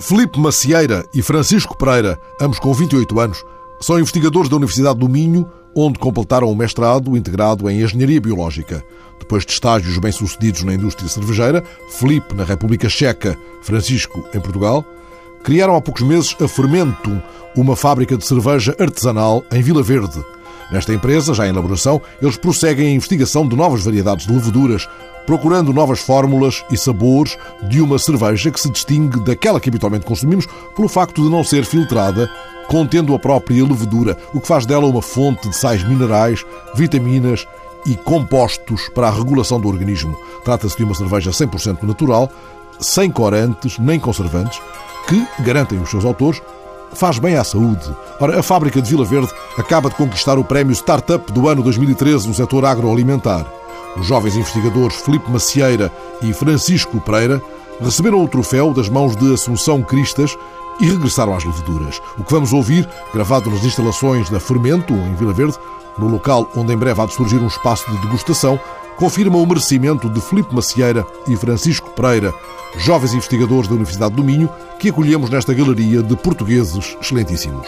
Felipe Macieira e Francisco Pereira, ambos com 28 anos, são investigadores da Universidade do Minho, onde completaram um mestrado integrado em Engenharia Biológica. Depois de estágios bem-sucedidos na indústria cervejeira, Felipe na República Checa, Francisco em Portugal, criaram há poucos meses a Fermentum, uma fábrica de cerveja artesanal em Vila Verde. Nesta empresa, já em elaboração, eles prosseguem a investigação de novas variedades de leveduras, procurando novas fórmulas e sabores de uma cerveja que se distingue daquela que habitualmente consumimos pelo facto de não ser filtrada, contendo a própria levedura, o que faz dela uma fonte de sais minerais, vitaminas e compostos para a regulação do organismo. Trata-se de uma cerveja 100% natural, sem corantes nem conservantes, que, garantem os seus autores, faz bem à saúde. Ora, a fábrica de Vila Verde acaba de conquistar o prémio Startup do ano 2013 no setor agroalimentar. Os jovens investigadores Felipe Macieira e Francisco Pereira receberam o troféu das mãos de Assunção Cristas e regressaram às leveduras. O que vamos ouvir, gravado nas instalações da Fermento, em Vila Verde, no local onde em breve há de surgir um espaço de degustação, confirma o merecimento de Felipe Macieira e Francisco Pereira, jovens investigadores da Universidade do Minho, que acolhemos nesta galeria de portugueses excelentíssimos.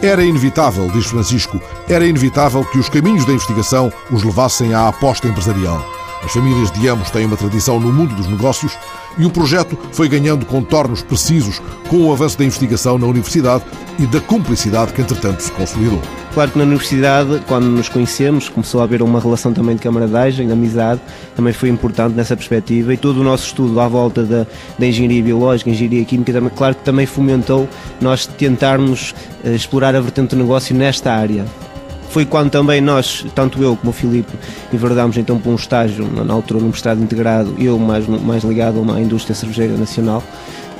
Era inevitável, diz Francisco, era inevitável que os caminhos da investigação os levassem à aposta empresarial. As famílias de ambos têm uma tradição no mundo dos negócios e o projeto foi ganhando contornos precisos com o avanço da investigação na universidade e da cumplicidade que, entretanto, se consolidou. Claro que na universidade, quando nos conhecemos, começou a haver uma relação também de camaradagem, de amizade, também foi importante nessa perspectiva e todo o nosso estudo à volta da, da engenharia biológica, engenharia química, também, claro que também fomentou nós tentarmos uh, explorar a vertente do negócio nesta área. Foi quando também nós, tanto eu como o Filipe, enverdámos então para um estágio, na altura no mestrado integrado, eu mais, mais ligado à indústria cervejeira nacional,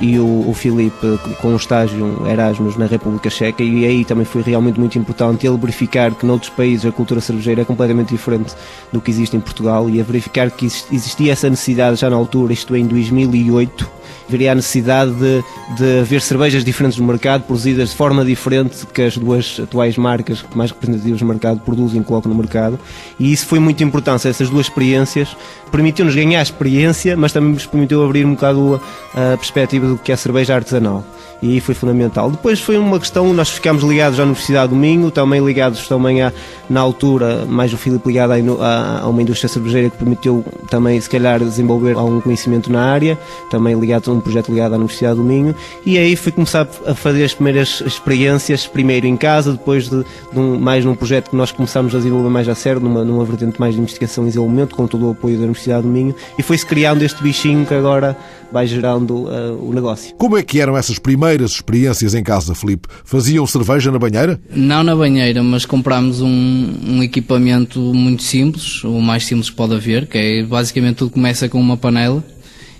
e o, o Filipe com um estágio Erasmus na República Checa e aí também foi realmente muito importante ele verificar que noutros países a cultura cervejeira é completamente diferente do que existe em Portugal e a verificar que existia essa necessidade já na altura, isto é em 2008 veria a necessidade de, de haver cervejas diferentes no mercado, produzidas de forma diferente que as duas atuais marcas mais representativas do mercado produzem e colocam no mercado. E isso foi muito importante, essas duas experiências permitiu-nos ganhar experiência, mas também nos permitiu abrir um bocado a, perspectiva do que é cerveja artesanal e aí foi fundamental. Depois foi uma questão, nós ficámos ligados à Universidade do Minho, também ligados também à, na altura, mais o Filipe ligado a, a, uma indústria cervejeira que permitiu também, se calhar, desenvolver algum conhecimento na área, também ligado a um projeto ligado à Universidade do Minho, e aí fui começar a fazer as primeiras experiências, primeiro em casa, depois de, de um, mais num projeto que nós começámos a desenvolver mais a sério, numa, numa vertente mais de investigação e desenvolvimento, com todo o apoio da Universidade do Minho, e foi-se criando este bichinho que agora vai gerando uh, o negócio. Como é que eram essas primeiras experiências em casa, Felipe? Faziam cerveja na banheira? Não na banheira, mas comprámos um, um equipamento muito simples, o mais simples que pode haver, que é basicamente tudo começa com uma panela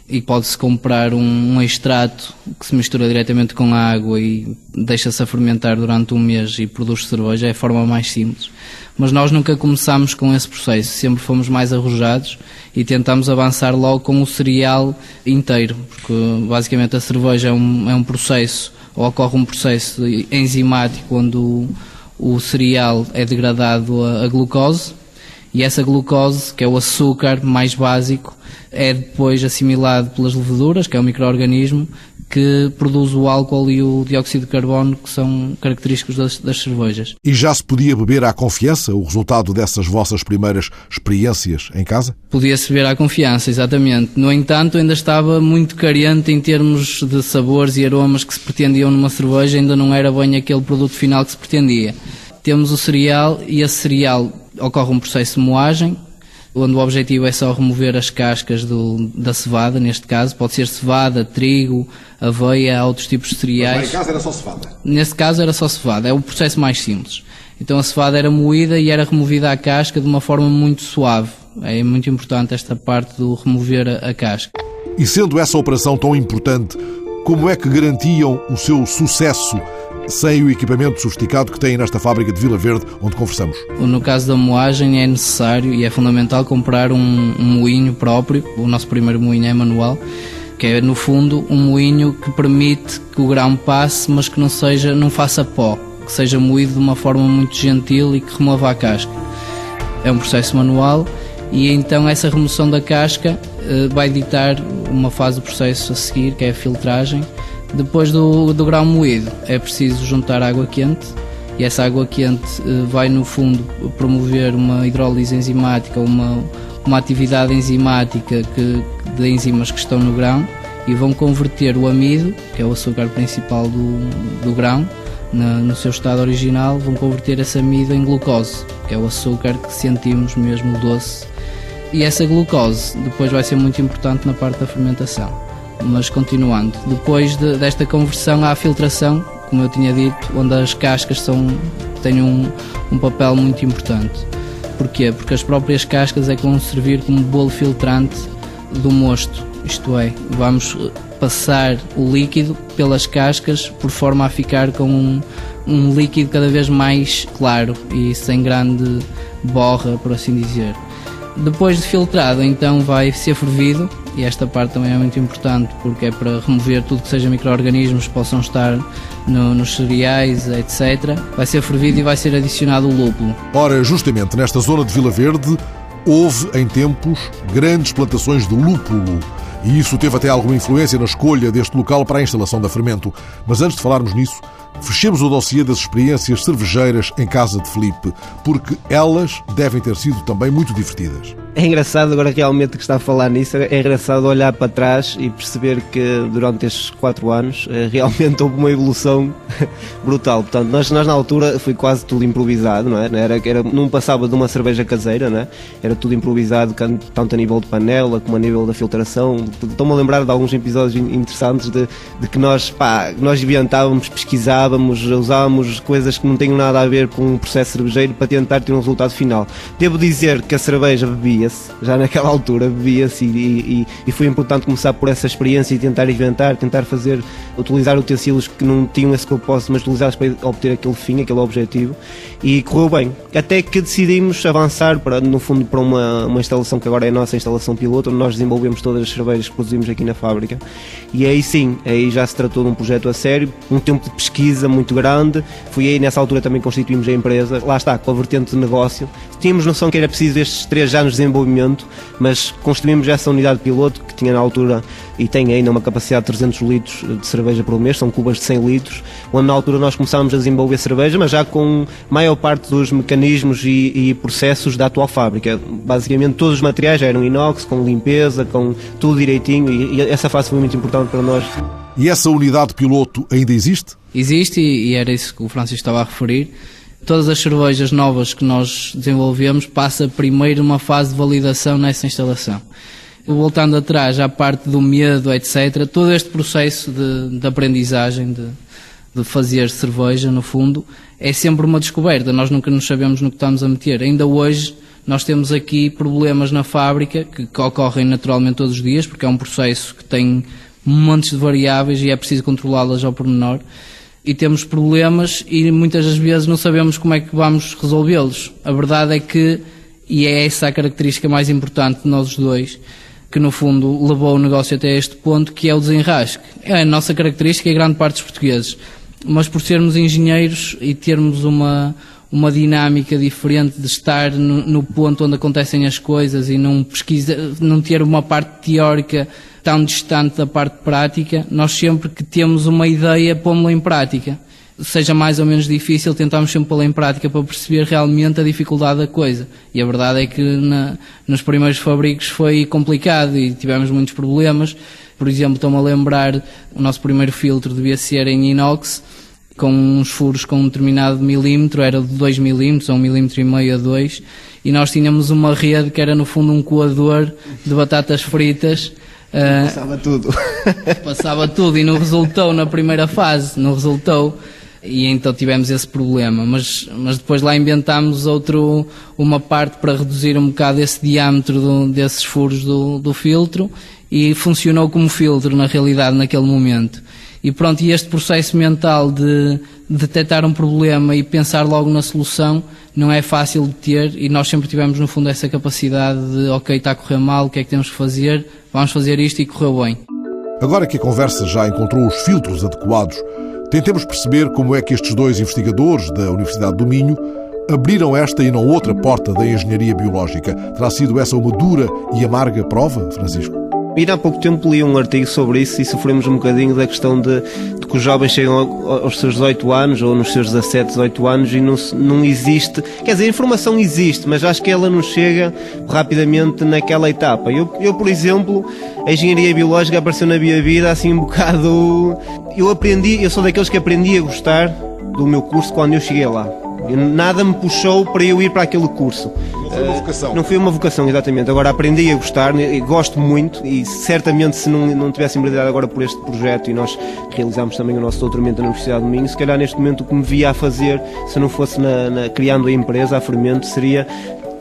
e pode-se comprar um, um, extrato que se mistura diretamente com a água e deixa-se a fermentar durante um mês e produz cerveja, é a forma mais simples. Mas nós nunca começámos com esse processo, sempre fomos mais arrojados e tentamos avançar logo com o cereal inteiro, porque basicamente a cerveja é um, é um processo, ou ocorre um processo enzimático onde o, o cereal é degradado a, a glucose e essa glucose, que é o açúcar mais básico, é depois assimilado pelas leveduras, que é um microorganismo que produz o álcool e o dióxido de carbono, que são característicos das, das, cervejas. E já se podia beber à confiança o resultado dessas vossas primeiras experiências em casa? Podia-se beber à confiança, exatamente. No entanto, ainda estava muito carente em termos de sabores e aromas que se pretendiam numa cerveja, ainda não era bem aquele produto final que se pretendia. Temos o cereal e esse cereal ocorre um processo de moagem, onde o objetivo é só remover as cascas do, da cevada, neste caso, pode ser cevada, trigo, aveia, outros tipos de cereais. Mas, caso era só cevada? Nesse caso era só cevada, é o processo mais simples. Então a cevada era moída e era removida a casca de uma forma muito suave. É muito importante esta parte do remover a, a casca. E sendo essa operação tão importante, como é que garantiam o seu sucesso sem o equipamento sofisticado que têm nesta fábrica de Vila Verde, onde conversamos? No caso da moagem é necessário e é fundamental comprar um, um moinho próprio. O nosso primeiro moinho é manual que é no fundo um moinho que permite que o grão passe, mas que não seja, não faça pó, que seja moído de uma forma muito gentil e que remova a casca. É um processo manual e então essa remoção da casca uh, vai ditar uma fase do processo a seguir, que é a filtragem. Depois do, do grão moído é preciso juntar água quente e essa água quente uh, vai no fundo promover uma hidrólise enzimática, uma, uma atividade enzimática que, de enzimas que estão no grão e vão converter o amido, que é o açúcar principal do, do grão, na, no seu estado original, vão converter esse amido em glucose, que é o açúcar que sentimos mesmo doce. E essa glucose depois vai ser muito importante na parte da fermentação. Mas continuando, depois de, desta conversão a filtração, como eu tinha dito, onde as cascas são, têm um, um papel muito importante. Porquê? Porque as próprias cascas é que vão servir como bolo filtrante do mosto isto é, vamos passar o líquido pelas cascas por forma a ficar com um, um líquido cada vez mais claro e sem grande borra, por assim dizer. Depois de filtrado, então vai ser fervido e esta parte também é muito importante porque é para remover tudo que seja micro-organismos que possam estar no, nos cereais, etc. Vai ser fervido e vai ser adicionado o lúpulo. Ora, justamente nesta zona de Vila Verde, houve em tempos grandes plantações de lúpulo e isso teve até alguma influência na escolha deste local para a instalação da fermento. Mas antes de falarmos nisso, fechemos o dossiê das experiências cervejeiras em casa de Felipe, porque elas devem ter sido também muito divertidas. É engraçado agora realmente que está a falar nisso, é engraçado olhar para trás e perceber que durante estes quatro anos eh, realmente houve uma evolução brutal. Portanto, nós, nós na altura foi quase tudo improvisado, não é? Era, era, não passava de uma cerveja caseira, não é? Era tudo improvisado, tanto a nível de panela como a nível da filtração. Estou-me a lembrar de alguns episódios interessantes de, de que nós, pá, nós inventávamos, pesquisávamos, usávamos coisas que não tinham nada a ver com o processo cervejeiro para tentar ter um resultado final. Devo dizer que a cerveja bebia bebia-se, já naquela altura bebia-se e, e, e, foi importante começar por essa experiência e tentar inventar, tentar fazer, utilizar utensílios que não tinham esse propósito, mas utilizá-los para obter aquele fim, aquele objetivo. E correu bem. Até que decidimos avançar para, no fundo para uma, uma instalação que agora é a nossa instalação piloto, onde nós desenvolvemos todas as cervejas que produzimos aqui na fábrica. E aí sim, aí já se tratou de um projeto a sério, um tempo de pesquisa muito grande, foi aí nessa altura também constituímos a empresa, lá está, com a vertente de negócio. Tínhamos noção que era preciso estes três anos de desenvolvimento, mas construímos essa unidade piloto que tinha na altura e tem ainda uma capacidade de 300 litros de cerveja por mês, são cubas de 100 litros, onde na altura nós começámos a desenvolver cerveja, mas já com maior parte dos mecanismos e, e processos da atual fábrica. Basicamente todos os materiais eram inox, com limpeza, com tudo direitinho e, e essa fase foi muito importante para nós. E essa unidade piloto ainda existe? Existe e era isso que o Francisco estava a referir todas as cervejas novas que nós desenvolvemos passa primeiro uma fase de validação nessa instalação. Voltando atrás à parte do medo, etc., todo este processo de, de aprendizagem, de, de fazer cerveja, no fundo, é sempre uma descoberta. Nós nunca nos sabemos no que estamos a meter. Ainda hoje, nós temos aqui problemas na fábrica que, ocorrem naturalmente todos os dias, porque é um processo que tem montes de variáveis e é preciso controlá-las ao pormenor e temos problemas e muitas das vezes não sabemos como é que vamos resolvê-los. A verdade é que, e é essa a característica mais importante de nós dois, que no fundo levou o negócio até este ponto, que é o desenrasque. É a nossa característica e grande parte dos portugueses. Mas por sermos engenheiros e termos uma, uma dinâmica diferente de estar no, no ponto onde acontecem as coisas e não pesquisa, não ter uma parte teórica tão distante da parte prática, nós sempre que temos uma ideia, pomos-la em prática. Seja mais ou menos difícil, tentamos sempre pô-la em prática para perceber realmente a dificuldade da coisa. E a verdade é que na, nos primeiros fabricos foi complicado e tivemos muitos problemas. Por exemplo, estou-me a lembrar, o nosso primeiro filtro devia ser em inox, com uns furos com um determinado milímetro, era de 2 milímetros, ou 1 milímetro e meio a 2, e nós tínhamos uma rede que era no fundo um coador de batatas fritas Uh, passava tudo. passava tudo e não resultou na primeira fase, não resultou. E então tivemos esse problema, mas, mas depois lá inventámos outro, uma parte para reduzir um bocado esse diâmetro do, desses furos do, do filtro e funcionou como filtro na realidade naquele momento. E pronto, e este processo mental de detectar um problema e pensar logo na solução não é fácil de ter e nós sempre tivemos no fundo essa capacidade de ok, está a correr mal, o que é que temos que fazer? vamos fazer isto e correu bem. Agora que a conversa já encontrou os filtros adequados, tentemos perceber como é que estes dois investigadores da Universidade do Minho abriram esta e não outra porta da engenharia biológica. Terá sido essa uma dura e amarga prova, Francisco? Ainda há pouco tempo li um artigo sobre isso e sofremos um bocadinho da questão de, de que os jovens chegam aos seus 18 anos ou nos seus 17, 18 anos e não, não existe. Quer dizer, a informação existe, mas acho que ela não chega rapidamente naquela etapa. Eu, eu por exemplo, a engenharia biológica apareceu na minha vida assim um bocado. Eu aprendi, eu sou daqueles que aprendi a gostar do meu curso quando eu cheguei lá. Nada me puxou para eu ir para aquele curso. Não foi uma vocação. Não foi uma vocação, exatamente. Agora aprendi a gostar, e gosto muito e certamente se não, não tivesse enbredado agora por este projeto e nós realizámos também o nosso doutoramento na Universidade de Minho, se calhar neste momento o que me via a fazer, se não fosse na, na, criando a empresa, a Fermento, seria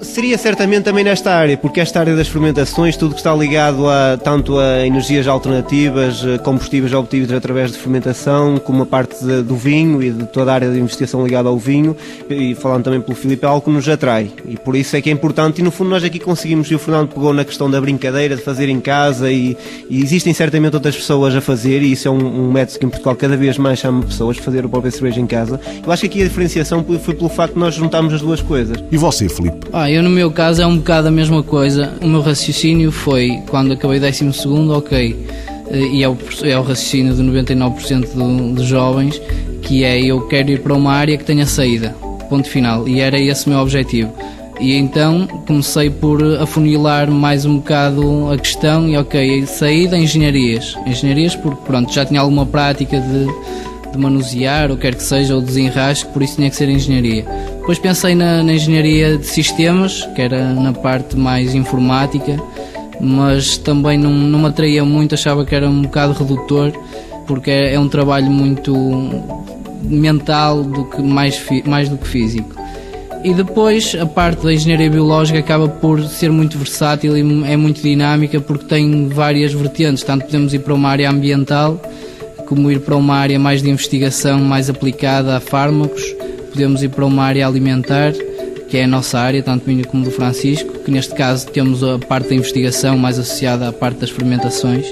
Seria certamente também nesta área, porque esta área das fermentações, tudo que está ligado a tanto a energias alternativas, combustíveis obtidos através de fermentação, como a parte de, do vinho e de toda a área de investigação ligada ao vinho, e falando também pelo Filipe, é algo que nos atrai. E por isso é que é importante, e no fundo nós aqui conseguimos, e o Fernando pegou na questão da brincadeira, de fazer em casa, e, e existem certamente outras pessoas a fazer, e isso é um, um, método que em Portugal cada vez mais chama pessoas a fazer o próprio cerveja em casa. Eu acho que aqui a diferenciação foi pelo facto de nós juntarmos as duas coisas. E você, Filipe? Ah, eu no meu caso é um bocado a mesma coisa. O meu raciocínio foi, quando acabei 12 segundo, ok, eh, e é o, é o raciocínio de 99% do, dos jovens, que é eu quero ir para uma área que tenha saída, ponto final, e era esse o meu objetivo. E então comecei por afunilar mais um bocado a questão e ok, saída engenharias. Engenharias porque pronto, já tinha alguma prática de de manusear, ou quer que seja, ou desenrasque, por isso tinha que ser engenharia. Depois pensei na, na engenharia de sistemas, que era na parte mais informática, mas também não, não me atraía muito, achava que era um bocado redutor, porque é, é um trabalho muito mental do que mais, mais do que físico. E depois a parte da engenharia biológica acaba por ser muito versátil e é muito dinâmica porque tem várias vertentes, tanto podemos ir para uma área ambiental como ir para uma área mais de investigação mais aplicada a fármacos, podemos ir para uma área alimentar, que é a nossa área, tanto minha como do Francisco, que neste caso temos a parte da investigação mais associada à parte das fermentações.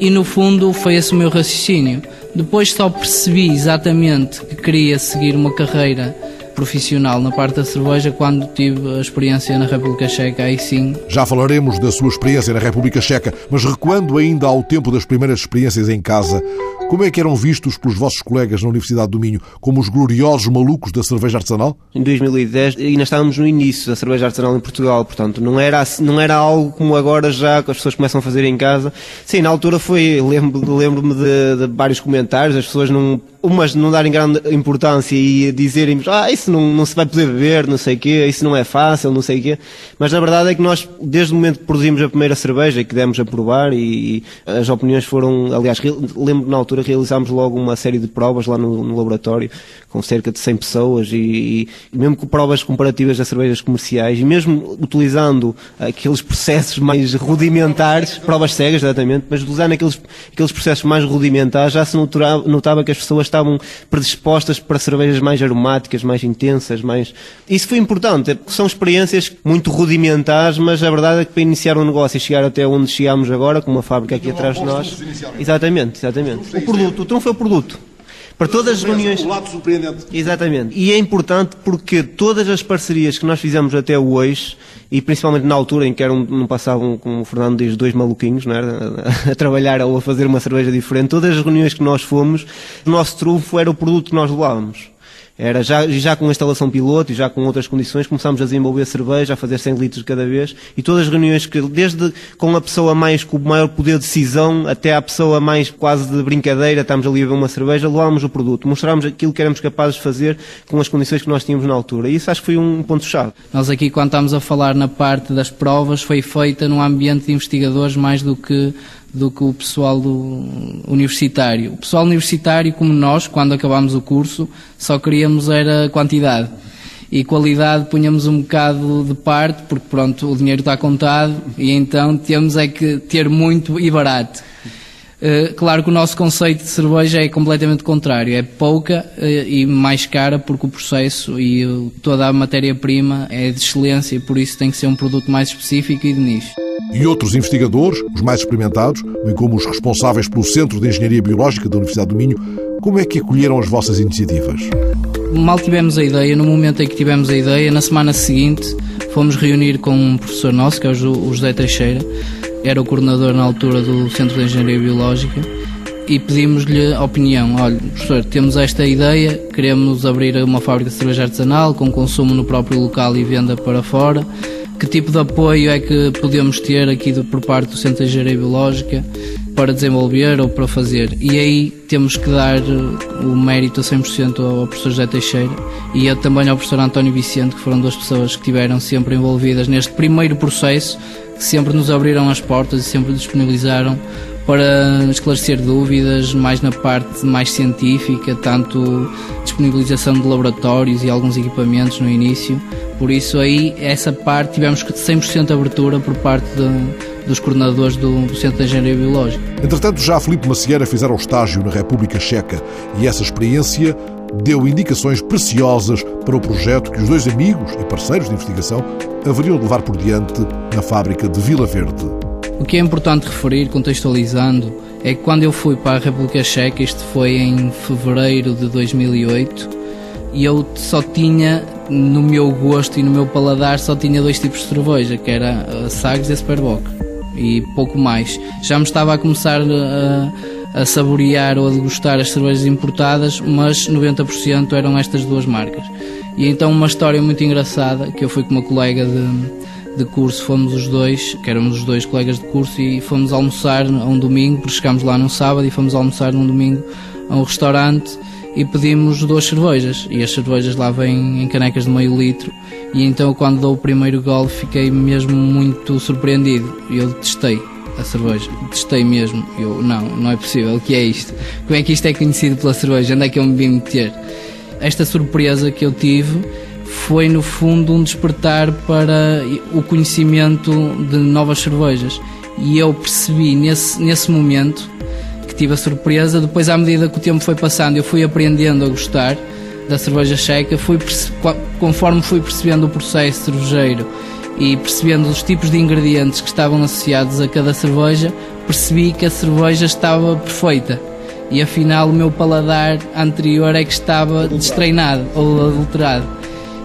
E no fundo foi esse o meu raciocínio. Depois só percebi exatamente que queria seguir uma carreira profissional na parte da cerveja quando tive a experiência na República Checa, aí sim. Já falaremos da sua experiência na República Checa, mas recuando ainda ao tempo das primeiras experiências em casa, como é que eram vistos pelos vossos colegas na Universidade do Minho como os gloriosos malucos da cerveja artesanal? Em 2010 ainda estávamos no início da cerveja artesanal em Portugal, portanto não era, não era algo como agora já que as pessoas começam a fazer em casa. Sim, na altura foi, lembro-me lembro de, de vários comentários, as pessoas não umas não darem grande importância e dizerem ah, isso não, não se vai poder beber, não sei o quê, isso não é fácil, não sei o quê. Mas na verdade é que nós, desde o momento que produzimos a primeira cerveja e que demos a provar e, e as opiniões foram, aliás, lembro na altura realizámos logo uma série de provas lá no, no laboratório com cerca de 100 pessoas e, e, mesmo com provas comparativas das cervejas comerciais e mesmo utilizando aqueles processos mais rudimentares, provas cegas exatamente, mas utilizando aqueles, aqueles processos mais rudimentares já se notava, notava que as pessoas estavam predispostas para cervejas mais aromáticas, mais intensas, mais... Isso foi importante, são experiências muito rudimentares, mas a verdade é que para iniciar um negócio e chegar até onde chegámos agora, com uma fábrica aqui atrás de nós... Exatamente, exatamente. O produto, o trunfo é o produto para todas as reuniões. O lado surpreendente. Exatamente. E é importante porque todas as parcerias que nós fizemos até hoje, e principalmente na altura em que eram, não passavam, como o Fernando diz, dois maluquinhos, não era? a trabalhar ou a fazer uma cerveja diferente, todas as reuniões que nós fomos, o nosso trunfo era o produto que nós levávamos. Era já, já com a instalação piloto e já com outras condições, começámos a desenvolver cerveja, a fazer 100 litros cada vez, e todas as reuniões que, desde com a pessoa mais com o maior poder de decisão, até à pessoa mais quase de brincadeira, estamos ali a ver uma cerveja, levámos o produto, mostrámos aquilo que éramos capazes de fazer com as condições que nós tínhamos na altura. E isso acho que foi um ponto-chave. Nós aqui, quando estamos a falar na parte das provas, foi feita num ambiente de investigadores mais do que do que o pessoal do universitário. O pessoal universitário, como nós, quando acabámos o curso, só queríamos era quantidade. E qualidade punhamos um bocado de parte, porque pronto, o dinheiro está contado e então temos é que ter muito e barato. Uh, claro que o nosso conceito de cerveja é completamente contrário, é pouca uh, e mais cara porque o processo e toda a matéria-prima é de excelência e por isso tem que ser um produto mais específico e de nicho. E outros investigadores, os mais experimentados, bem como os responsáveis pelo Centro de Engenharia Biológica da Universidade do Minho, como é que acolheram as vossas iniciativas? mal tivemos a ideia, no momento em que tivemos a ideia, na semana seguinte fomos reunir com um professor nosso, que é o José Teixeira, era o coordenador na altura do Centro de Engenharia Biológica, e pedimos-lhe a opinião. Olha, professor, temos esta ideia, queremos abrir uma fábrica de cerveja artesanal com consumo no próprio local e venda para fora. Que tipo de apoio é que podemos ter aqui por parte do Centro de Engenharia Biológica para desenvolver ou para fazer? E aí temos que dar o mérito a 100% ao professor José Teixeira e também ao professor António Vicente, que foram duas pessoas que estiveram sempre envolvidas neste primeiro processo, que sempre nos abriram as portas e sempre disponibilizaram para esclarecer dúvidas, mais na parte mais científica, tanto disponibilização de laboratórios e alguns equipamentos no início. Por isso aí, essa parte tivemos 100% abertura por parte de, dos coordenadores do, do, Centro de Engenharia Biológica. Entretanto, já Filipe Macieira fizeram estágio na República Checa e essa experiência deu indicações preciosas para o projeto que os dois amigos e parceiros de investigação haveriam de levar por diante na fábrica de Vila Verde. O que é importante referir, contextualizando, é que quando eu fui para a República Checa, isto foi em fevereiro de 2008, e eu só tinha, no meu gosto e no meu paladar, só tinha dois tipos de cerveja, que era a Sagres e a Superbock, e pouco mais. Já me estava a começar a, a saborear ou a degustar as cervejas importadas, mas 90% eram estas duas marcas. E então uma história muito engraçada, que eu fui com uma colega de de curso fomos os dois, que éramos os dois colegas de curso, e fomos almoçar a um domingo, porque chegámos lá num sábado e fomos almoçar num domingo a um restaurante e pedimos duas cervejas. E as cervejas lá vêm em canecas de meio litro. E então, quando dou o primeiro gol, fiquei mesmo muito surpreendido. E eu testei a cerveja. Testei mesmo. Eu, não, não é possível. O que é isto? Como é que isto é conhecido pela cerveja? Onde é que eu me vim meter? Esta surpresa que eu tive foi no fundo um despertar para o conhecimento de novas cervejas. E eu percebi nesse, nesse momento que tive a surpresa, depois à medida que o tempo foi passando, eu fui aprendendo a gostar da cerveja checa, fui conforme fui percebendo o processo cervejeiro e percebendo os tipos de ingredientes que estavam associados a cada cerveja, percebi que a cerveja estava perfeita. E afinal o meu paladar anterior é que estava destreinado ou adulterado.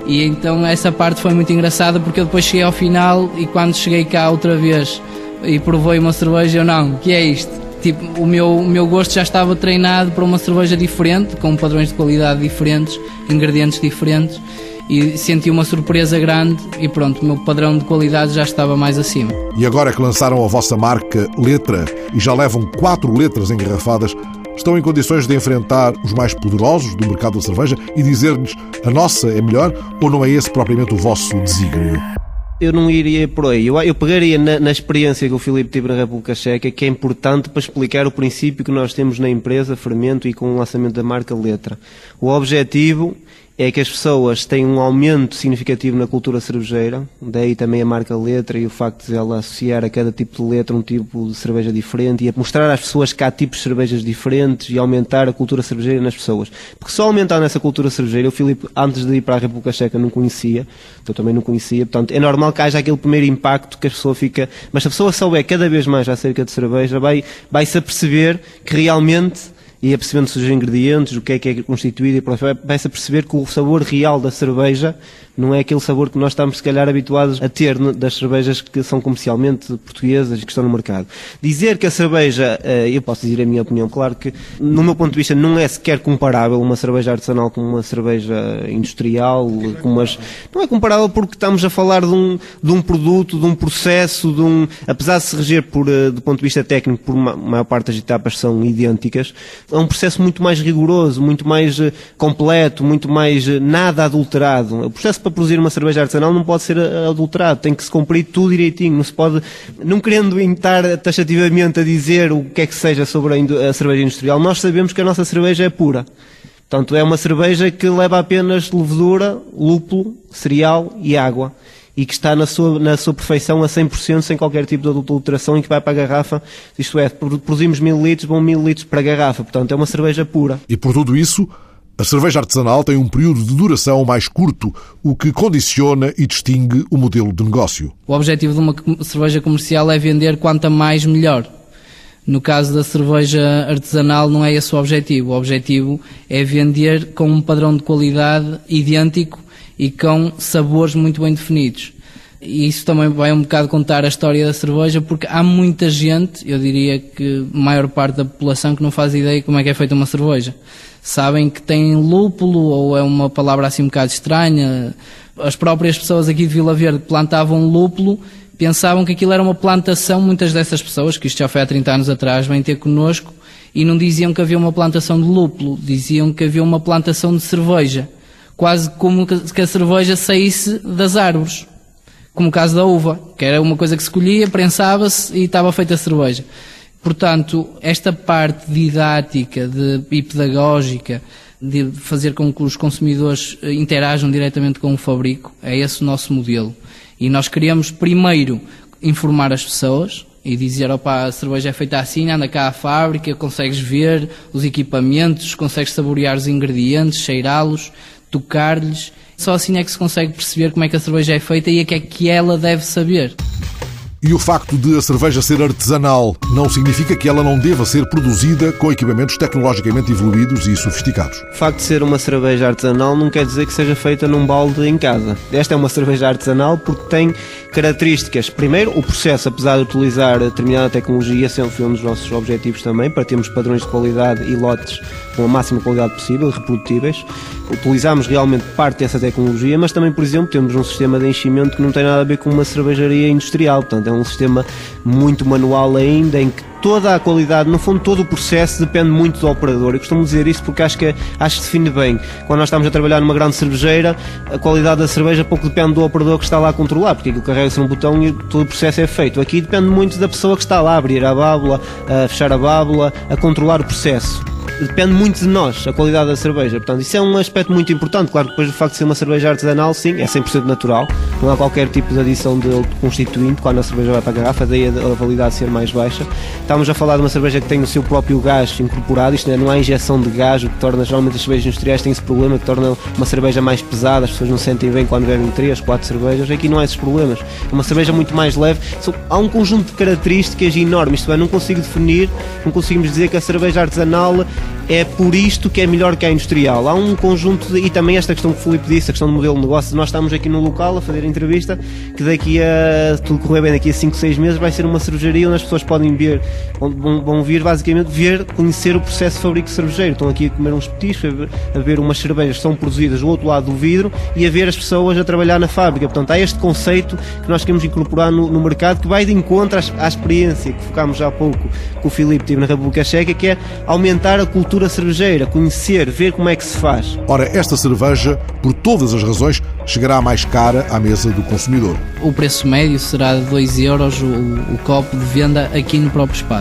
E então essa parte foi muito engraçada porque eu depois cheguei ao final e quando cheguei cá outra vez e provei uma cerveja, eu não, que é isto? Tipo, o meu, o meu gosto já estava treinado para uma cerveja diferente, com padrões de qualidade diferentes, ingredientes diferentes e senti uma surpresa grande e pronto, o meu padrão de qualidade já estava mais acima. E agora que lançaram a vossa marca Letra e já levam quatro letras engarrafadas, estão em condições de enfrentar os mais poderosos do mercado da cerveja e dizer-lhes a nossa é melhor ou não é esse propriamente o vosso desígnio? eu não iria por aí. Eu, eu pegaria na, na, experiência que o Filipe teve na República Checa, que é importante para explicar o princípio que nós temos na empresa Fermento e com o lançamento da marca Letra. O objetivo é que as pessoas têm um aumento significativo na cultura cervejeira, daí também a marca letra e o facto de ela associar a cada tipo de letra um tipo de cerveja diferente e a mostrar às pessoas que há tipos de cervejas diferentes e aumentar a cultura cervejeira nas pessoas. Porque só aumentar nessa cultura cervejeira, o Filipe, antes de ir para a República Checa, não conhecia, eu também não conhecia, portanto, é normal que haja aquele primeiro impacto que a pessoa fica, mas se a pessoa souber cada vez mais acerca de cerveja, vai, vai-se aperceber que realmente e apercebendo-se os ingredientes, o que é que é constituído, e vai-se a perceber que o sabor real da cerveja não é aquele sabor que nós estamos, se calhar, habituados a ter das cervejas que são comercialmente portuguesas e que estão no mercado. Dizer que a cerveja, eh, eu posso dizer a minha opinião, claro que, no meu ponto de vista, não é sequer comparável uma cerveja artesanal com uma cerveja industrial, com umas... não é comparável porque estamos a falar de um, de um produto, de um processo, de um, apesar de se reger por, eh, do ponto de vista técnico, por uma, maior parte das etapas são idênticas, é um processo muito mais rigoroso, muito mais eh, completo, muito mais nada adulterado. O processo para produzir uma cerveja artesanal não pode ser adulterado, tem que se cumprir tudo direitinho, não se pode, não querendo estar taxativamente a dizer o que é que seja sobre a, a cerveja industrial, nós sabemos que a nossa cerveja é pura. Portanto, é uma cerveja que leva apenas levedura, lúpulo, cereal e água. E que está na sua, na sua perfeição a 100% sem qualquer tipo de adulteração e que vai para a garrafa. Isto é, produzimos mil litros, vão mil litros para a garrafa. Portanto, é uma cerveja pura. E por tudo isso, a cerveja artesanal tem um período de duração mais curto, o que condiciona e distingue o modelo de negócio. O objetivo de uma cerveja comercial é vender quanto mais melhor. No caso da cerveja artesanal, não é esse o objetivo. O objetivo é vender com um padrão de qualidade idêntico e com sabores muito bem definidos. E isso também vai um bocado contar a história da cerveja, porque há muita gente, eu diria que a maior parte da população, que não faz ideia como é que é feita uma cerveja. Sabem que tem lúpulo, ou é uma palavra assim um bocado estranha. As próprias pessoas aqui de Vila Verde plantavam lúpulo pensavam que aquilo era uma plantação, muitas dessas pessoas, que isto já foi há 30 anos atrás, vêm ter connosco e não diziam que havia uma plantação de lúpulo, diziam que havia uma plantação de cerveja. Quase como que a cerveja saísse das árvores. Como o caso da uva, que era uma coisa que se colhia, prensava-se e estava feita a cerveja. Portanto, esta parte didática de, e pedagógica de fazer com que os consumidores eh, interajam diretamente com o fabrico, é esse o nosso modelo. E nós queríamos primeiro informar as pessoas e dizer, opa, a cerveja é feita assim, anda cá à fábrica, consegues ver os equipamentos, consegues saborear os ingredientes, cheirá-los, tocar-lhes. Só assim é que se consegue perceber como é que a cerveja é feita e a que é que ela deve saber. E o facto de a cerveja ser artesanal não significa que ela não deva ser produzida com equipamentos tecnologicamente evoluídos e sofisticados. O facto de ser uma cerveja artesanal não quer dizer que seja feita num balde em casa. Esta é uma cerveja artesanal porque tem características. Primeiro, o processo, apesar de utilizar determinada tecnologia, sempre foi um dos nossos objetivos também, para termos padrões de qualidade e lotes com a máxima qualidade possível, reprodutíveis. Utilizamos realmente parte dessa tecnologia, mas também, por exemplo, temos um sistema de enchimento que não tem nada a ver com uma cervejaria industrial. Portanto, é um sistema muito manual ainda, em que toda a qualidade, no fundo todo o processo depende muito do operador. Eu costumo dizer isso porque acho que, acho que define bem. Quando nós estamos a trabalhar numa grande cervejeira, a qualidade da cerveja pouco depende do operador que está lá a controlar, porque aquilo carrega-se num botão e todo o processo é feito. Aqui depende muito da pessoa que está lá a abrir a bábula, a fechar a bábula, a controlar o processo depende muito de nós, a qualidade da cerveja. Portanto, isso é um aspecto muito importante. Claro que depois do facto de ser uma cerveja artesanal, sim, é 100% natural. Não há qualquer tipo de adição de constituinte quando a cerveja vai para a garrafa, daí a, validade ser mais baixa. Estamos a falar de uma cerveja que tem o seu próprio gás incorporado, isto é, não há injeção de gás, o que torna, geralmente as cervejas industriais têm esse problema, que torna uma cerveja mais pesada, as pessoas não sentem bem quando bebem 3, 4 cervejas. Aqui não há esses problemas. É uma cerveja muito mais leve. Há um conjunto de características enormes, isto é, não consigo definir, não conseguimos dizer que a cerveja artesanal é por isto que é melhor que a industrial. Há um conjunto de, e também esta questão que o Filipe disse, a questão do modelo de negócio, nós estamos aqui no local a fazer a entrevista, que daqui a tudo correr bem, daqui a 5, 6 meses vai ser uma cervejaria onde as pessoas podem ver, vão, vão vir basicamente ver, conhecer o processo de fabrico cervejeiro. Estão aqui a comer uns petiscos, a ver, umas cervejas que são produzidas do outro lado do vidro e a ver as pessoas a trabalhar na fábrica. Portanto, há este conceito que nós queremos incorporar no, no mercado que vai de encontro à, à experiência que focámos já há pouco que o Filipe teve na República Checa, que é aumentar a cultura cervejeira, conhecer, ver como é que se faz. Ora, esta cerveja, por todas as razões, chegará mais cara à mesa do consumidor. O preço médio será de 2 euros o, o copo de venda aqui no próprio espaço.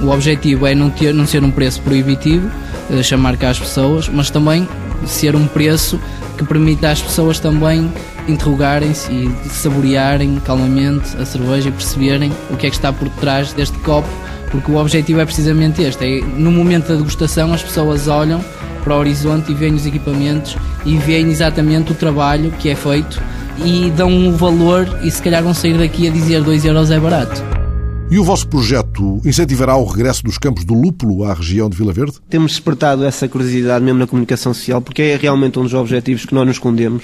O objetivo é não, ter, não ser um preço proibitivo, eh, chamar cá as pessoas, mas também ser um preço que permita às pessoas também interrogarem-se e saborearem calmamente a cerveja e perceberem o que é que está por trás deste copo porque o objetivo é precisamente este: é, no momento da degustação as pessoas olham para o horizonte e veem os equipamentos e veem exatamente o trabalho que é feito e dão um valor e se calhar vão sair daqui a dizer 2 euros é barato. E o vosso projeto incentivará o regresso dos campos do lúpulo à região de Vila Verde? Temos despertado essa curiosidade mesmo na comunicação social, porque é realmente um dos objetivos que nós nos escondemos.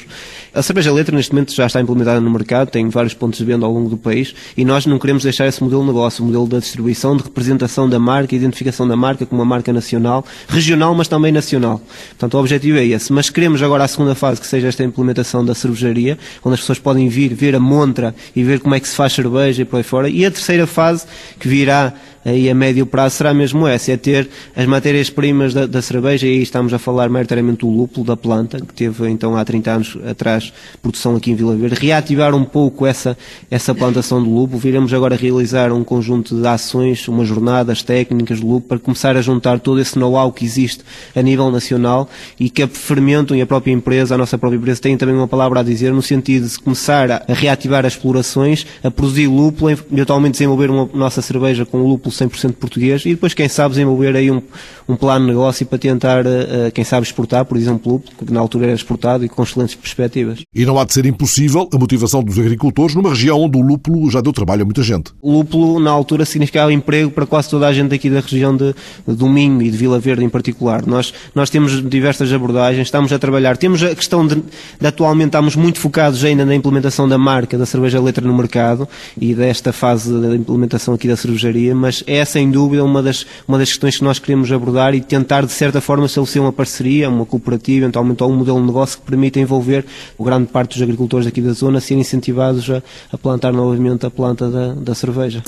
A cerveja letra neste momento já está implementada no mercado, tem vários pontos de venda ao longo do país e nós não queremos deixar esse modelo de negócio, o modelo da distribuição, de representação da marca, identificação da marca como uma marca nacional, regional, mas também nacional. Portanto, o objetivo é esse. Mas queremos agora a segunda fase, que seja esta implementação da cervejaria, onde as pessoas podem vir, ver a montra e ver como é que se faz cerveja e por aí fora. E a terceira fase que virá aí a médio prazo será mesmo essa, é ter as matérias-primas da, da, cerveja, e aí estamos a falar maioritariamente do lúpulo da planta, que teve então há 30 anos atrás produção aqui em Vila Verde, reativar um pouco essa, essa plantação do lúpulo, viremos agora realizar um conjunto de ações, umas jornadas técnicas de lúpulo, para começar a juntar todo esse know-how que existe a nível nacional e que a Fermentum e a própria empresa, a nossa própria empresa, tem também uma palavra a dizer, no sentido de começar a, reativar as explorações, a produzir lúpulo, eventualmente desenvolver uma nossa cerveja com lúpulo lúpulo 100% português e depois, quem sabe, desenvolver aí um, um plano de negócio para tentar, uh, quem sabe, exportar, por exemplo, lúpulo, que na altura era exportado e com excelentes perspectivas. E não há de ser impossível a motivação dos agricultores numa região onde o lúpulo já deu trabalho a muita gente. O lúpulo, na altura, significava emprego para quase toda a gente aqui da região de, de Minho e de Vila Verde em particular. Nós, nós temos diversas abordagens, estamos a trabalhar. Temos a questão de, de atualmente estamos muito focados ainda na implementação da marca da cerveja letra no mercado e desta fase da implementação aqui da cervejaria, mas é sem dúvida uma das, uma das questões que nós queremos abordar e tentar de certa forma estabelecer uma parceria, uma cooperativa, eventualmente ou um modelo de negócio que permita envolver o grande parte dos agricultores aqui da zona a serem incentivados a, a plantar novamente a planta da, da cerveja.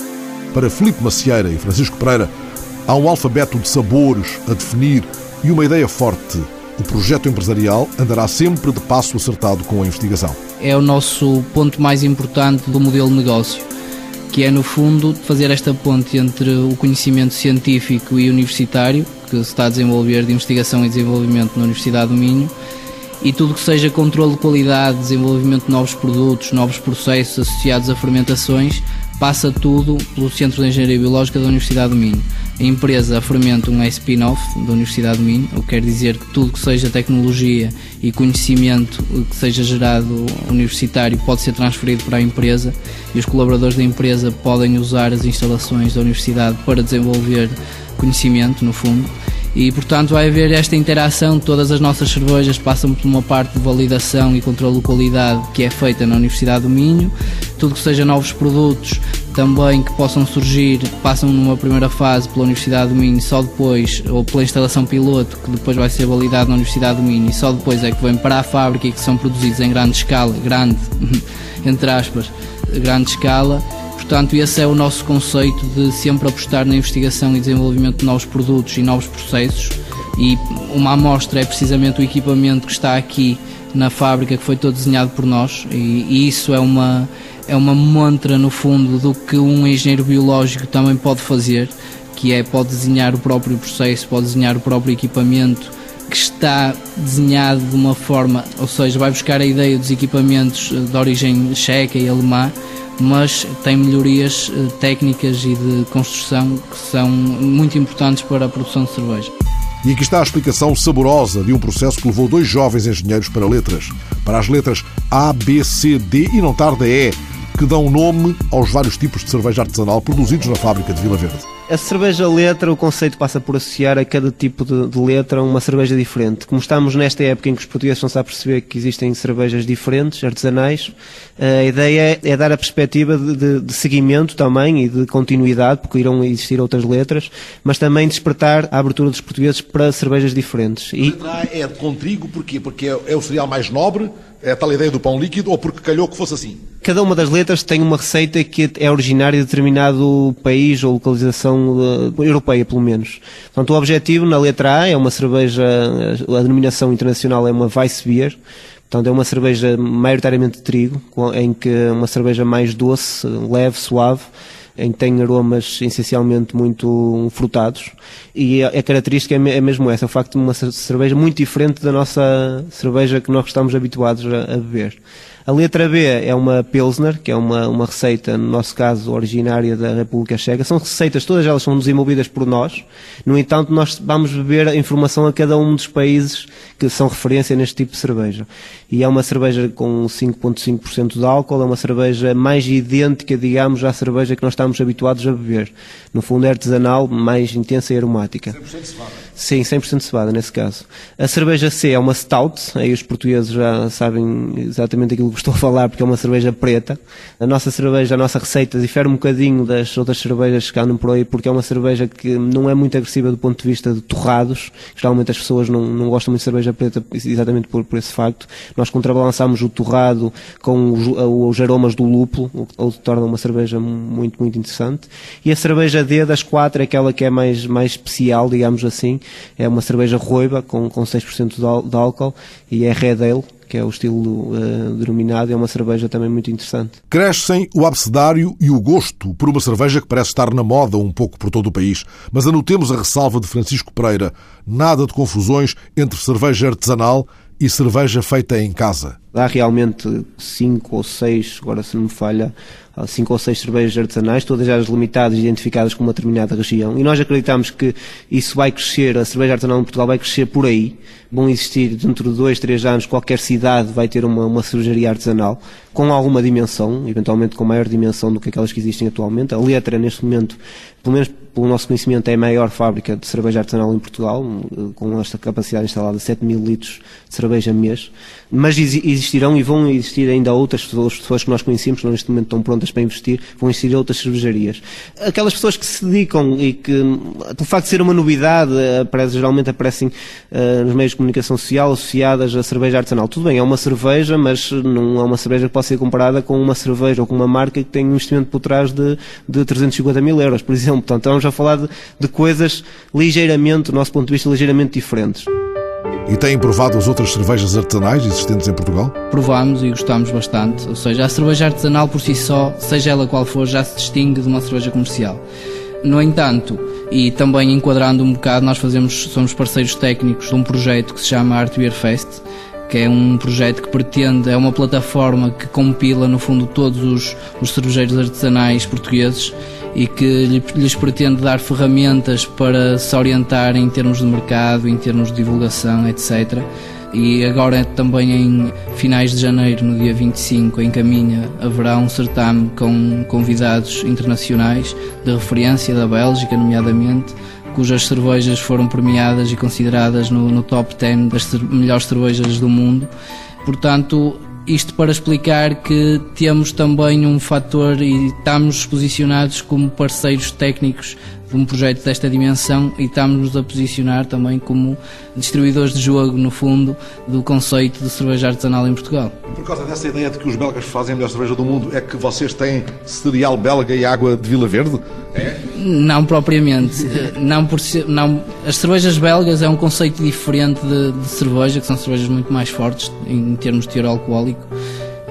Para Filipe Macieira e Francisco Pereira, há um alfabeto de sabores a definir e uma ideia forte. O projeto empresarial andará sempre de passo acertado com a investigação. É o nosso ponto mais importante do modelo de negócio, que é, no fundo, fazer esta ponte entre o conhecimento científico e universitário, que se está a desenvolver de investigação e desenvolvimento na Universidade do Minho, e tudo que seja controle de qualidade, desenvolvimento de novos produtos, novos processos associados a fermentações, passa tudo pelo Centro de Engenharia Biológica da Universidade do Minho. A empresa Fermento é spin-off da Universidade do Minho, o que quer dizer que tudo que seja tecnologia e conhecimento que seja gerado universitário pode ser transferido para a empresa e os colaboradores da empresa podem usar as instalações da universidade para desenvolver conhecimento, no fundo e portanto vai haver esta interação. Todas as nossas cervejas passam por uma parte de validação e controle de qualidade que é feita na Universidade do Minho. Tudo que seja novos produtos também que possam surgir passam numa primeira fase pela Universidade do Minho, só depois, ou pela instalação piloto, que depois vai ser validado na Universidade do Minho, e só depois é que vem para a fábrica e que são produzidos em grande escala, grande, entre aspas, grande escala Portanto, esse é o nosso conceito de sempre apostar na investigação e desenvolvimento de novos produtos e novos processos. E uma amostra é precisamente o equipamento que está aqui na fábrica, que foi todo desenhado por nós, e, e isso é uma, é uma montra, no fundo, do que um engenheiro biológico também pode fazer, que é pode desenhar o próprio processo, pode desenhar o próprio equipamento, que está desenhado de uma forma, ou seja, vai buscar a ideia dos equipamentos de origem checa e alemã mas tem melhorias eh, técnicas e de construção que são muito importantes para a produção de cerveja. E aqui está a explicação saborosa de um processo que levou dois jovens engenheiros para letras. Para as letras A, B, C, D e não tarda E, que dão nome aos vários tipos de cerveja artesanal produzidos na fábrica de Vila Verde. A cerveja letra, o conceito passa por associar a cada tipo de, de, letra uma cerveja diferente. Como estamos nesta época em que os portugueses estão a perceber que existem cervejas diferentes, artesanais, a ideia é, é dar a perspectiva de, de, de, seguimento também e de continuidade, porque irão existir outras letras, mas também despertar a abertura dos portugueses para cervejas diferentes. E... É com trigo, porquê? Porque é, é o cereal mais nobre, é tal ideia do pão líquido, ou porque calhou que fosse assim? Cada uma das letras tem uma receita que é originária de determinado país ou localização uh, europeia, pelo menos. Portanto, o objetivo na letra A é uma cerveja, a denominação internacional é uma Weissbier, Portanto, é uma cerveja maioritariamente de trigo, em que uma cerveja mais doce, leve, suave, em que tem aromas essencialmente muito frutados. E a, característica é, é, mesmo essa, o facto de uma cerveja muito diferente da nossa cerveja que nós estamos habituados a, a beber. A letra B é uma Pilsner, que é uma, uma receita, no nosso caso, originária da República Checa. São receitas, todas elas são desenvolvidas por nós. No entanto, nós vamos beber a informação a cada um dos países que são referência neste tipo de cerveja. E é uma cerveja com 5,5% de álcool, é uma cerveja mais idêntica, digamos, à cerveja que nós estamos habituados a beber. No fundo é artesanal, mais intensa e aromática. 100% cevada. Sim, 100% cevada nesse caso. A cerveja C é uma stout, aí os portugueses já sabem exatamente aquilo que estou a falar, porque é uma cerveja preta. A nossa cerveja, a nossa receita difere um bocadinho das outras cervejas que andam por aí, porque é uma cerveja que não é muito agressiva do ponto de vista de torrados. Geralmente as pessoas não, não gostam muito de cerveja preta exatamente por, por esse facto. Nós contrabalançamos o torrado com os, os aromas do lúpulo, o que torna uma cerveja muito, muito interessante. E a cerveja D das quatro é aquela que é mais, mais especial, digamos assim. É uma cerveja roiba com, com 6% de, de álcool e é Red Ale, que é o estilo uh, denominado, é uma cerveja também muito interessante. Crescem o abcedário e o gosto por uma cerveja que parece estar na moda um pouco por todo o país, mas anotemos a ressalva de Francisco Pereira: nada de confusões entre cerveja artesanal e cerveja feita em casa. Há realmente cinco ou seis, agora se não me falha, cinco ou seis cervejas artesanais, todas elas limitadas e identificadas com uma determinada região. E nós acreditamos que isso vai crescer, a cerveja artesanal em Portugal vai crescer por aí. Vão existir, dentro de dois, três anos, qualquer cidade vai ter uma, uma cervejaria artesanal com alguma dimensão, eventualmente com maior dimensão do que aquelas que existem atualmente. A Letra, neste momento, pelo menos pelo nosso conhecimento, é a maior fábrica de cerveja artesanal em Portugal, com esta capacidade instalada de 7 mil litros de cerveja mês. Mas existirão e vão existir ainda outras pessoas, pessoas que nós conhecemos, que neste momento estão prontas para investir, vão existir outras cervejarias. Aquelas pessoas que se dedicam e que, pelo facto de ser uma novidade, aparece, geralmente aparecem uh, nos meios de comunicação social associadas à cerveja artesanal. Tudo bem, é uma cerveja, mas não é uma cerveja que pode ser comparada com uma cerveja ou com uma marca que tem um investimento por trás de, de 350 mil euros, por exemplo. Portanto, estamos a falar de, de coisas ligeiramente, do nosso ponto de vista, ligeiramente diferentes. E têm provado as outras cervejas artesanais existentes em Portugal? Provamos e gostamos bastante. Ou seja, a cerveja artesanal por si só, seja ela qual for, já se distingue de uma cerveja comercial. No entanto, e também enquadrando um bocado, nós fazemos, somos parceiros técnicos de um projeto que se chama Art Beer Fest, que é um projeto que pretende, é uma plataforma que compila no fundo todos os, os cervejeiros artesanais portugueses e que lhes pretende dar ferramentas para se orientar em termos de mercado, em termos de divulgação, etc. E agora também em finais de janeiro, no dia 25, em Caminha, haverá um certame com convidados internacionais de referência da Bélgica, nomeadamente, cujas cervejas foram premiadas e consideradas no, no top 10 das melhores cervejas do mundo. Portanto, isto para explicar que temos também um fator e estamos posicionados como parceiros técnicos um projeto desta dimensão e estamos a posicionar também como distribuidores de jogo, no fundo, do conceito de cerveja artesanal em Portugal. Por causa dessa ideia de que os belgas fazem a melhor cerveja do mundo, é que vocês têm cereal belga e água de Vila Verde? É? Não propriamente. não por ser, não, as cervejas belgas é um conceito diferente de, de cerveja, que são cervejas muito mais fortes em termos de teor alcoólico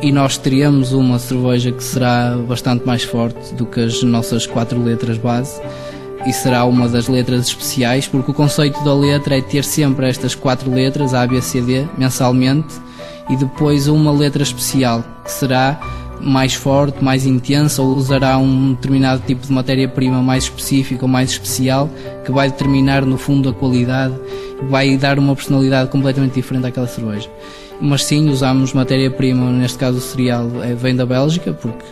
e nós teríamos uma cerveja que será bastante mais forte do que as nossas quatro letras base e será uma das letras especiais, porque o conceito da letra é ter sempre estas quatro letras, A, B, C, D, mensalmente, e depois uma letra especial, que será mais forte, mais intensa, ou usará um determinado tipo de matéria-prima mais específica ou mais especial, que vai determinar no fundo a qualidade, vai dar uma personalidade completamente diferente àquela cerveja. Mas sim, usamos matéria-prima, neste caso o cereal é, vem da Bélgica, porque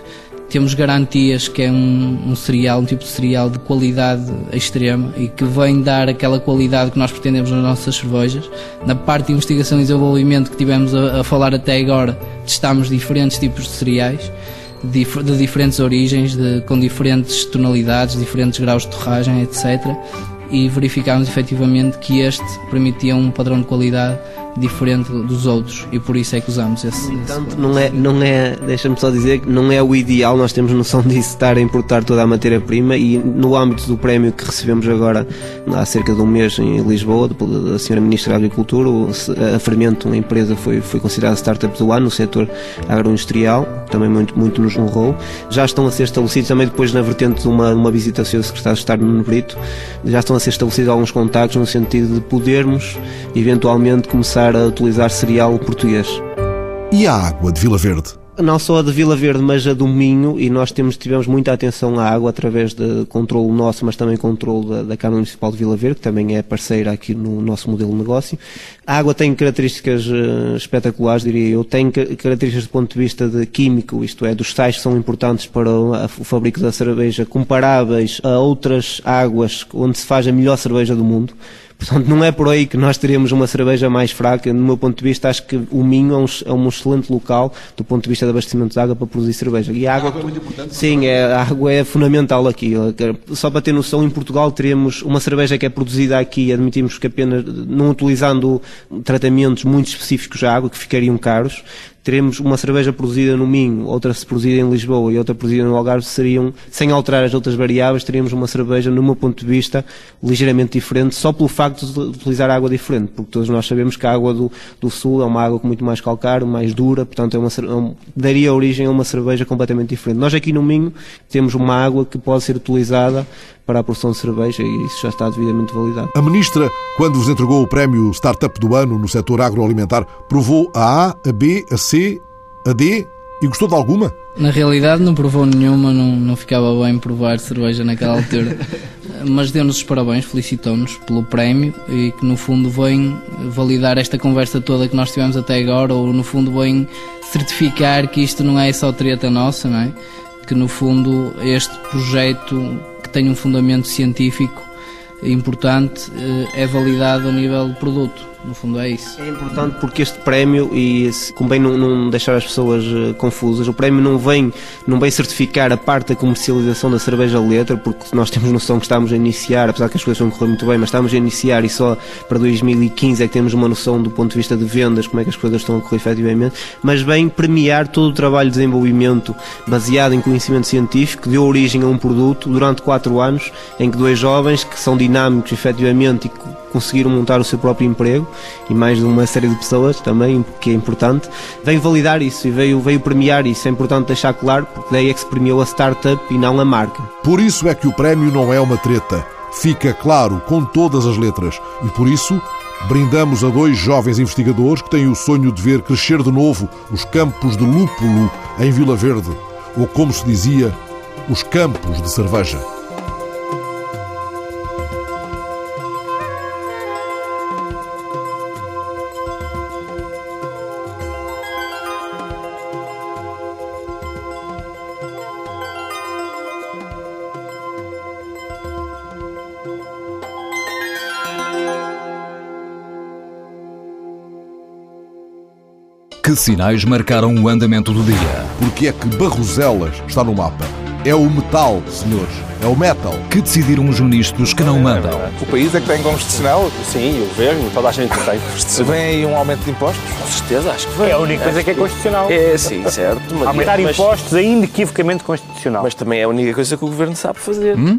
temos garantias que é um, um cereal, um tipo de cereal de qualidade extrema e que vem dar aquela qualidade que nós pretendemos nas nossas cervejas. Na parte de investigação e desenvolvimento que tivemos a, a falar até agora, testámos diferentes tipos de cereais de, diferentes origens, de, com diferentes tonalidades, diferentes graus de torragem, etc. E verificámos efetivamente que este permitia um padrão de qualidade diferente dos outros e por isso é que usamos esse. No entanto, não é, não é deixa-me só dizer que não é o ideal, nós temos noção disso, estar a importar toda a matéria-prima e no âmbito do prémio que recebemos agora há cerca de um mês em Lisboa, da Sra. Ministra da Agricultura, a Fermento, uma empresa, foi, foi considerada startup do ano no setor agroindustrial, também muito, muito nos honrou. Já estão a ser estabelecidos, também depois na vertente de uma, uma visita ao Sr. Secretário de Estado no Brito, já estão a ser estabelecidos alguns contactos no sentido de podermos eventualmente começar começar a utilizar cereal português. E a água de Vila Verde? Não só a de Vila Verde, mas a do Minho, e nós temos, tivemos muita atenção à água através de controle nosso, mas também controle da, da Câmara Municipal de Vila Verde, que também é parceira aqui no nosso modelo de negócio. A água tem características uh, espetaculares, diria eu. Tem características do ponto de vista de químico, isto é, dos sais que são importantes para o fabrico da cerveja, comparáveis a outras águas onde se faz a melhor cerveja do mundo. Portanto, não é por aí que nós teríamos uma cerveja mais fraca. No meu ponto de vista, acho que o Minho é um, é um excelente local do ponto de vista de abastecimento de água para produzir cerveja. E a água, a água é muito importante. Sim, é, a água é fundamental aqui. Só para ter noção, em Portugal teríamos uma cerveja que é produzida aqui, admitimos que apenas não utilizando tratamentos muito específicos à água, que ficariam caros, teremos uma cerveja produzida no Minho, outra produzida em Lisboa e outra produzida no Algarve, seriam, sem alterar as outras variáveis, teríamos uma cerveja, no meu ponto de vista, ligeiramente diferente, só pelo facto de utilizar água diferente, porque todos nós sabemos que a água do, do Sul é uma água com muito mais calcário, mais dura, portanto é uma, é daria origem a uma cerveja completamente diferente. Nós aqui no Minho temos uma água que pode ser utilizada para a produção de cerveja e isso já está devidamente validado. A ministra, quando vos entregou o prémio Startup do Ano no setor agroalimentar, provou a A, a B, a C, a D e gostou de alguma? Na realidade não provou nenhuma, não, não ficava bem provar cerveja naquela altura. Mas deu-nos os parabéns, felicitou-nos pelo prémio e que no fundo vem validar esta conversa toda que nós tivemos até agora, ou no fundo vem certificar que isto não é só treta nossa, não é? Que no fundo este projeto tem um fundamento científico importante eh, é validado a nível do produto. No fundo é isso. É importante porque este prémio, e convém não, não deixar as pessoas uh, confusas, o prémio não vem, não vem certificar a parte da comercialização da cerveja letra, porque nós temos noção que estamos a iniciar, apesar que as coisas vão correr muito bem, mas estamos a iniciar e só para 2015 é que temos uma noção do ponto de vista de vendas, como é que as coisas estão a correr efetivamente, mas vem premiar todo o trabalho de desenvolvimento baseado em conhecimento científico, que deu origem a um produto durante quatro anos, em que dois jovens que são dinâmicos efetivamente e conseguiram montar o seu próprio emprego e mais de uma série de pessoas também, que é importante, veio validar isso e veio, veio premiar isso. É importante deixar claro, porque daí é que se premiou a startup e não a marca. Por isso é que o prémio não é uma treta. Fica claro com todas as letras. E por isso brindamos a dois jovens investigadores que têm o sonho de ver crescer de novo os campos de lúpulo em Vila Verde, ou como se dizia, os campos de cerveja. Que sinais marcaram o andamento do dia? Porque é que Barroselas está no mapa? É o metal, senhores. É o metal. Que decidiram os ministros que não mandam? O país é que tem constitucional? Sim, o governo, toda a gente tem constitucional. Vem aí um aumento de impostos? Com certeza, acho que vem. É a única coisa que é constitucional. É, sim, certo. Mas, Aumentar mas, impostos é inequivocamente constitucional. Mas também é a única coisa que o governo sabe fazer. Hum?